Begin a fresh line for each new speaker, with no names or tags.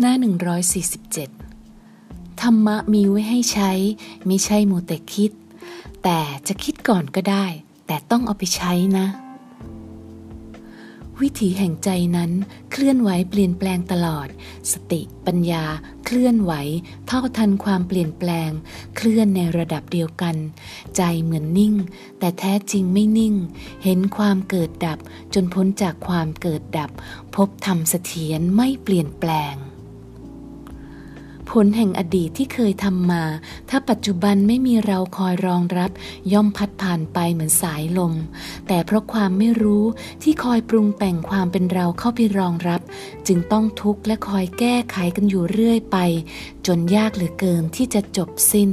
หน้า 147 ธรรมะมีไว้ให้ใช้ ไม่ใช่มูแต่คิด แต่จะคิดก่อนก็ได้ แต่ต้องเอาไปใช้นะ วิถีแห่งใจนั้นเคลื่อนไหวเปลี่ยนแปลงตลอด สติปัญญา เคลื่อนไหว เท่าทันความเปลี่ยนแปลง เคลื่อนในระดับเดียวกัน ใจเหมือนนิ่ง แต่แท้จริงไม่นิ่ง เห็นความเกิดดับ จนพ้นจากความเกิดดับ พบธรรมเสถียรไม่เปลี่ยนแปลง ผลแห่งอดีตที่เคยทำมา ถ้าปัจจุบันไม่มีเราคอยรองรับ ย่อมพัดผ่านไปเหมือนสายลม แต่เพราะความไม่รู้ที่คอยปรุงแต่งความเป็นเราเข้าไปรองรับ จึงต้องทุกข์และคอยแก้ไขกันอยู่เรื่อยไป จนยากเหลือเกินที่จะจบสิ้น